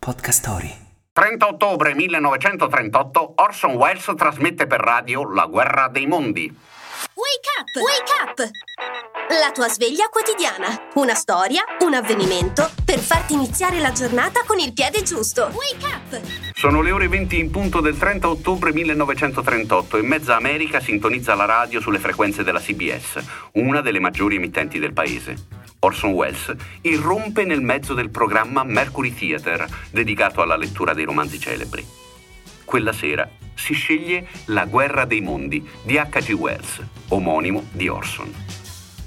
Podcast Story. 30 ottobre 1938 Orson Welles trasmette per radio La guerra dei mondi. Wake up! Wake up! La tua sveglia quotidiana. Una storia, un avvenimento per farti iniziare la giornata con il piede giusto. Wake up! Sono le ore 20 in punto del 30 ottobre 1938 e mezza America sintonizza la radio sulle frequenze della CBS, una delle maggiori emittenti del paese. Orson Welles irrompe nel mezzo del programma Mercury Theatre, dedicato alla lettura dei romanzi celebri. Quella sera si sceglie La guerra dei mondi di H.G. Wells, omonimo di Orson.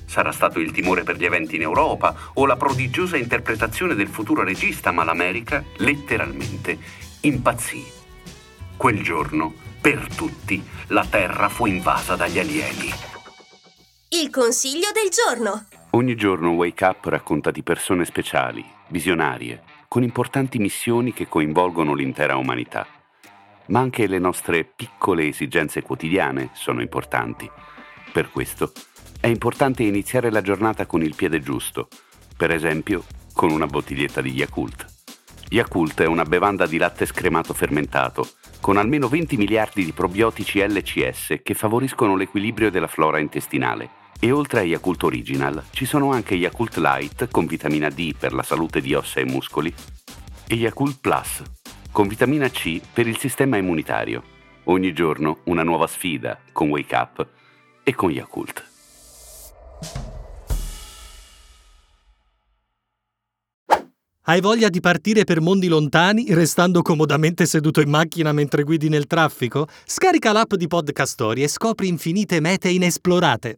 Sarà stato il timore per gli eventi in Europa o la prodigiosa interpretazione del futuro regista, ma l'America letteralmente impazzì. Quel giorno, per tutti, la Terra fu invasa dagli alieni. Il consiglio del giorno. Ogni giorno Wake Up racconta di persone speciali, visionarie, con importanti missioni che coinvolgono l'intera umanità. Ma anche le nostre piccole esigenze quotidiane sono importanti. Per questo è importante iniziare la giornata con il piede giusto, per esempio con una bottiglietta di Yakult. Yakult è una bevanda di latte scremato fermentato, con almeno 20 miliardi di probiotici LCS che favoriscono l'equilibrio della flora intestinale e oltre a Yakult Original ci sono anche Yakult Light con vitamina D per la salute di ossa e muscoli e Yakult Plus con vitamina C per il sistema immunitario. Ogni giorno una nuova sfida con Wake Up e con Yakult. Hai voglia di partire per mondi lontani restando comodamente seduto in macchina mentre guidi nel traffico? Scarica l'app di Podcast Story e scopri infinite mete inesplorate.